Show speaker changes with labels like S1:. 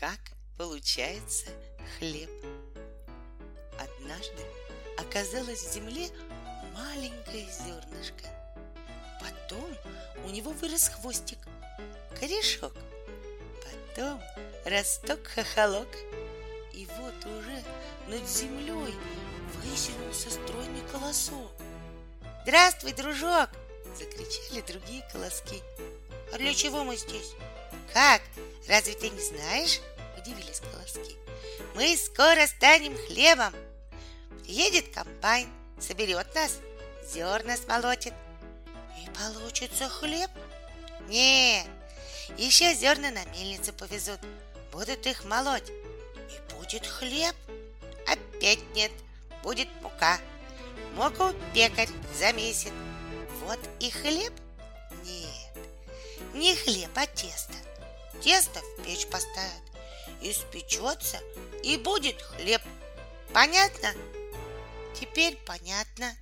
S1: как получается хлеб. Однажды оказалось в земле маленькое зернышко. Потом у него вырос хвостик, корешок. Потом росток хохолок. И вот уже над землей высунулся стройный колосок. «Здравствуй, дружок!» — закричали другие колоски. «А для чего мы здесь?» «Как? Разве ты не знаешь?» — удивились колоски. «Мы скоро станем хлебом!» Едет комбайн, соберет нас, зерна смолотит. И получится хлеб? Нет, еще зерна на мельницу повезут, будут их молоть. И будет хлеб? Опять нет, будет мука. Муку пекарь замесит. Вот и хлеб? Нет, не хлеб, а тесто. Тесто в печь поставят, испечется и будет хлеб. Понятно? Теперь понятно.